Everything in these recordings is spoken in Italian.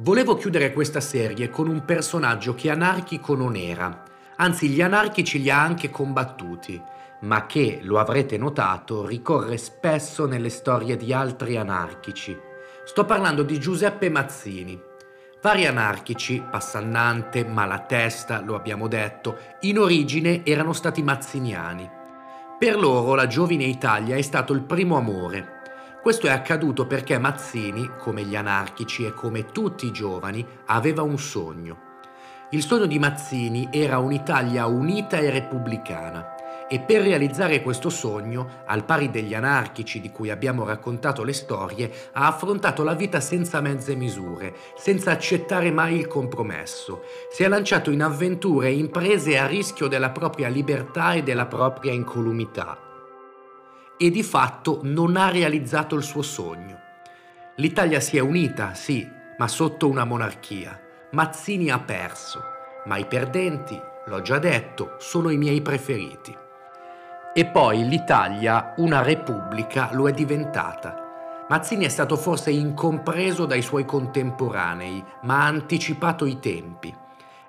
Volevo chiudere questa serie con un personaggio che anarchico non era, anzi gli anarchici li ha anche combattuti, ma che, lo avrete notato, ricorre spesso nelle storie di altri anarchici. Sto parlando di Giuseppe Mazzini. Vari anarchici, Passannante, Malatesta, lo abbiamo detto, in origine erano stati mazziniani. Per loro la giovine Italia è stato il primo amore, questo è accaduto perché Mazzini, come gli anarchici e come tutti i giovani, aveva un sogno. Il sogno di Mazzini era un'Italia unita e repubblicana e per realizzare questo sogno, al pari degli anarchici di cui abbiamo raccontato le storie, ha affrontato la vita senza mezze misure, senza accettare mai il compromesso. Si è lanciato in avventure e imprese a rischio della propria libertà e della propria incolumità e di fatto non ha realizzato il suo sogno. L'Italia si è unita, sì, ma sotto una monarchia. Mazzini ha perso, ma i perdenti, l'ho già detto, sono i miei preferiti. E poi l'Italia, una repubblica, lo è diventata. Mazzini è stato forse incompreso dai suoi contemporanei, ma ha anticipato i tempi.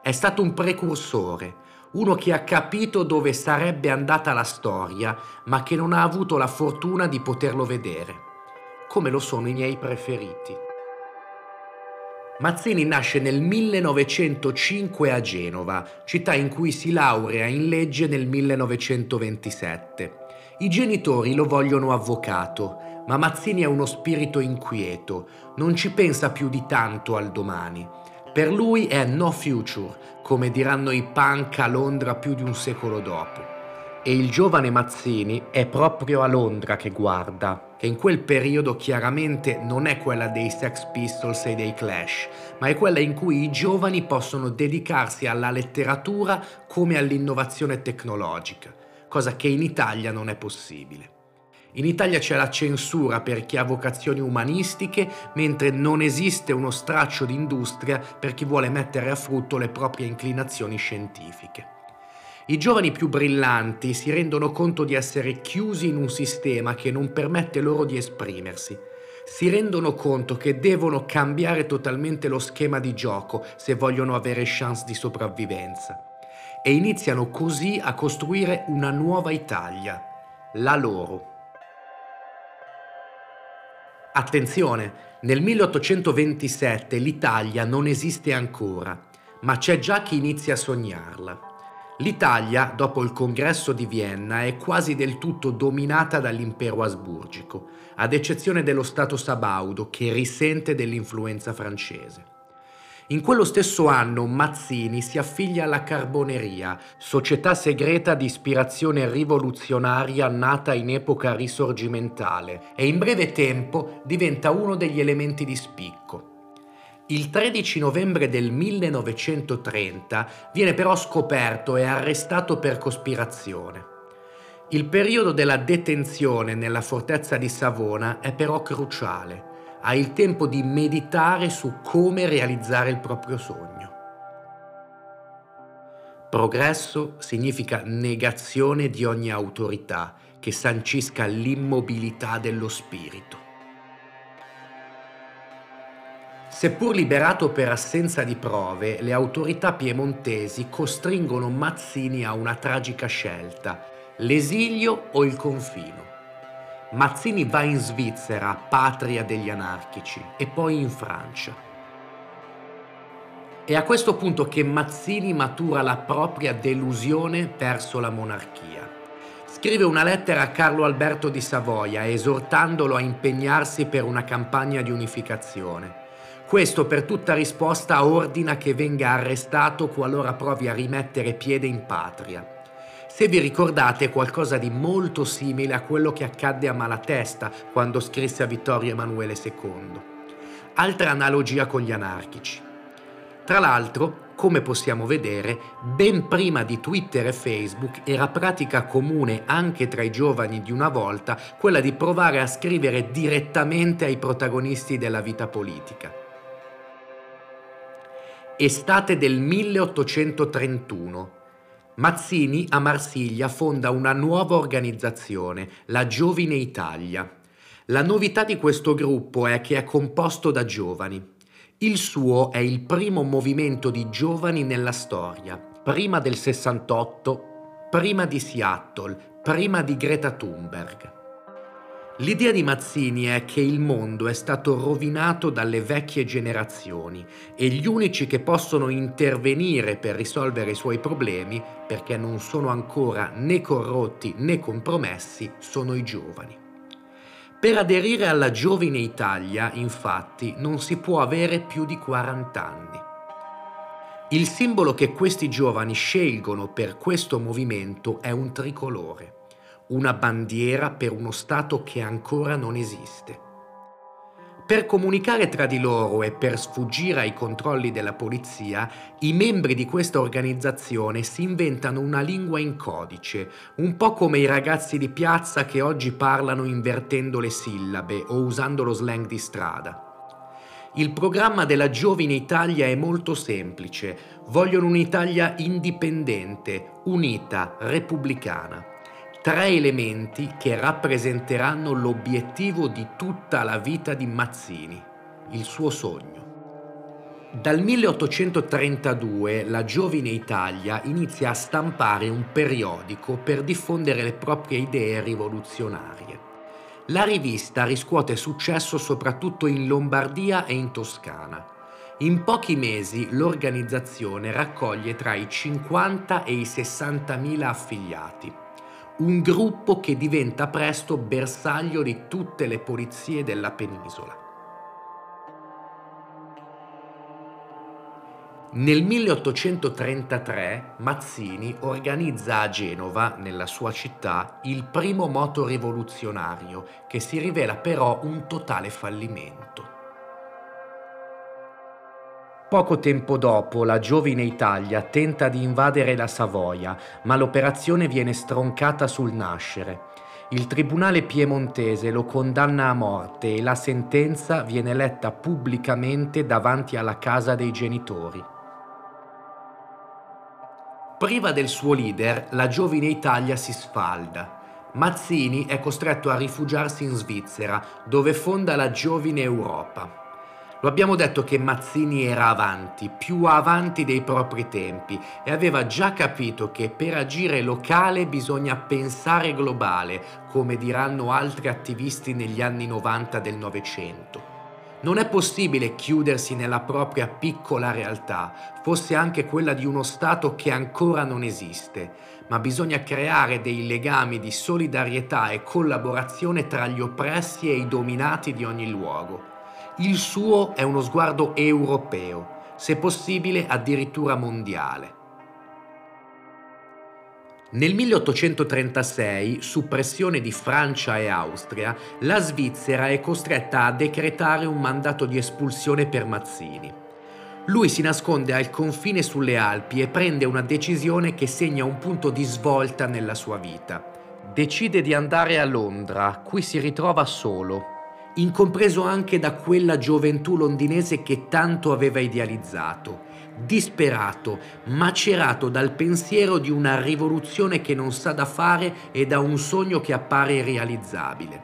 È stato un precursore, uno che ha capito dove sarebbe andata la storia, ma che non ha avuto la fortuna di poterlo vedere, come lo sono i miei preferiti. Mazzini nasce nel 1905 a Genova, città in cui si laurea in legge nel 1927. I genitori lo vogliono avvocato, ma Mazzini è uno spirito inquieto, non ci pensa più di tanto al domani. Per lui è no future, come diranno i punk a Londra più di un secolo dopo. E il giovane Mazzini è proprio a Londra che guarda, che in quel periodo chiaramente non è quella dei Sex Pistols e dei Clash, ma è quella in cui i giovani possono dedicarsi alla letteratura come all'innovazione tecnologica, cosa che in Italia non è possibile. In Italia c'è la censura per chi ha vocazioni umanistiche, mentre non esiste uno straccio di industria per chi vuole mettere a frutto le proprie inclinazioni scientifiche. I giovani più brillanti si rendono conto di essere chiusi in un sistema che non permette loro di esprimersi. Si rendono conto che devono cambiare totalmente lo schema di gioco se vogliono avere chance di sopravvivenza. E iniziano così a costruire una nuova Italia, la loro. Attenzione, nel 1827 l'Italia non esiste ancora, ma c'è già chi inizia a sognarla. L'Italia, dopo il congresso di Vienna, è quasi del tutto dominata dall'impero asburgico, ad eccezione dello Stato sabaudo che risente dell'influenza francese. In quello stesso anno Mazzini si affiglia alla Carboneria, società segreta di ispirazione rivoluzionaria nata in epoca risorgimentale e in breve tempo diventa uno degli elementi di spicco. Il 13 novembre del 1930 viene però scoperto e arrestato per cospirazione. Il periodo della detenzione nella fortezza di Savona è però cruciale ha il tempo di meditare su come realizzare il proprio sogno. Progresso significa negazione di ogni autorità che sancisca l'immobilità dello spirito. Seppur liberato per assenza di prove, le autorità piemontesi costringono Mazzini a una tragica scelta, l'esilio o il confino. Mazzini va in Svizzera, patria degli anarchici, e poi in Francia. È a questo punto che Mazzini matura la propria delusione verso la monarchia. Scrive una lettera a Carlo Alberto di Savoia esortandolo a impegnarsi per una campagna di unificazione. Questo per tutta risposta ordina che venga arrestato qualora provi a rimettere piede in patria. Se vi ricordate è qualcosa di molto simile a quello che accadde a Malatesta quando scrisse a Vittorio Emanuele II. Altra analogia con gli anarchici. Tra l'altro, come possiamo vedere, ben prima di Twitter e Facebook era pratica comune anche tra i giovani di una volta quella di provare a scrivere direttamente ai protagonisti della vita politica. Estate del 1831 Mazzini a Marsiglia fonda una nuova organizzazione, la Giovine Italia. La novità di questo gruppo è che è composto da giovani. Il suo è il primo movimento di giovani nella storia, prima del 68, prima di Seattle, prima di Greta Thunberg. L'idea di Mazzini è che il mondo è stato rovinato dalle vecchie generazioni e gli unici che possono intervenire per risolvere i suoi problemi, perché non sono ancora né corrotti né compromessi, sono i giovani. Per aderire alla Giovine Italia, infatti, non si può avere più di 40 anni. Il simbolo che questi giovani scelgono per questo movimento è un tricolore una bandiera per uno Stato che ancora non esiste. Per comunicare tra di loro e per sfuggire ai controlli della polizia, i membri di questa organizzazione si inventano una lingua in codice, un po' come i ragazzi di piazza che oggi parlano invertendo le sillabe o usando lo slang di strada. Il programma della Giovine Italia è molto semplice. Vogliono un'Italia indipendente, unita, repubblicana tre elementi che rappresenteranno l'obiettivo di tutta la vita di Mazzini, il suo sogno. Dal 1832 la Giovine Italia inizia a stampare un periodico per diffondere le proprie idee rivoluzionarie. La rivista riscuote successo soprattutto in Lombardia e in Toscana. In pochi mesi l'organizzazione raccoglie tra i 50 e i 60 mila affiliati un gruppo che diventa presto bersaglio di tutte le polizie della penisola. Nel 1833 Mazzini organizza a Genova, nella sua città, il primo moto rivoluzionario, che si rivela però un totale fallimento. Poco tempo dopo la giovine Italia tenta di invadere la Savoia, ma l'operazione viene stroncata sul nascere. Il tribunale piemontese lo condanna a morte e la sentenza viene letta pubblicamente davanti alla casa dei genitori. Priva del suo leader, la giovine Italia si sfalda. Mazzini è costretto a rifugiarsi in Svizzera, dove fonda la Giovine Europa. Lo abbiamo detto che Mazzini era avanti, più avanti dei propri tempi e aveva già capito che per agire locale bisogna pensare globale, come diranno altri attivisti negli anni 90 del Novecento. Non è possibile chiudersi nella propria piccola realtà, fosse anche quella di uno Stato che ancora non esiste, ma bisogna creare dei legami di solidarietà e collaborazione tra gli oppressi e i dominati di ogni luogo. Il suo è uno sguardo europeo, se possibile addirittura mondiale. Nel 1836, su pressione di Francia e Austria, la Svizzera è costretta a decretare un mandato di espulsione per Mazzini. Lui si nasconde al confine sulle Alpi e prende una decisione che segna un punto di svolta nella sua vita. Decide di andare a Londra, qui si ritrova solo, incompreso anche da quella gioventù londinese che tanto aveva idealizzato, disperato, macerato dal pensiero di una rivoluzione che non sa da fare e da un sogno che appare irrealizzabile.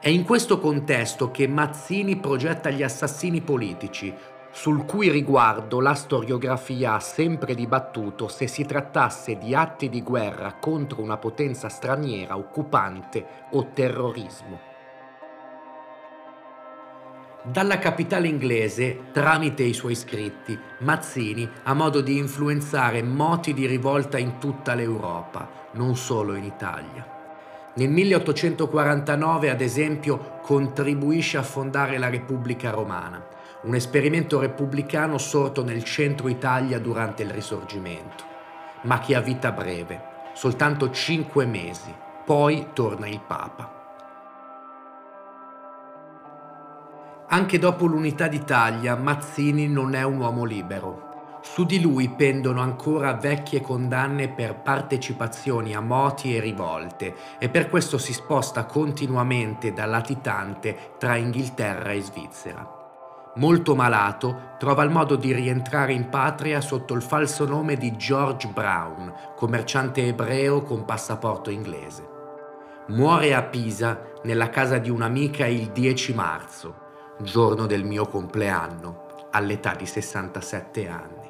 È in questo contesto che Mazzini progetta gli assassini politici, sul cui riguardo la storiografia ha sempre dibattuto se si trattasse di atti di guerra contro una potenza straniera occupante o terrorismo. Dalla capitale inglese, tramite i suoi scritti, Mazzini ha modo di influenzare moti di rivolta in tutta l'Europa, non solo in Italia. Nel 1849, ad esempio, contribuisce a fondare la Repubblica Romana, un esperimento repubblicano sorto nel centro Italia durante il Risorgimento, ma che ha vita breve, soltanto cinque mesi, poi torna il Papa. Anche dopo l'unità d'Italia, Mazzini non è un uomo libero. Su di lui pendono ancora vecchie condanne per partecipazioni a moti e rivolte e per questo si sposta continuamente da latitante tra Inghilterra e Svizzera. Molto malato, trova il modo di rientrare in patria sotto il falso nome di George Brown, commerciante ebreo con passaporto inglese. Muore a Pisa nella casa di un'amica il 10 marzo giorno del mio compleanno, all'età di 67 anni.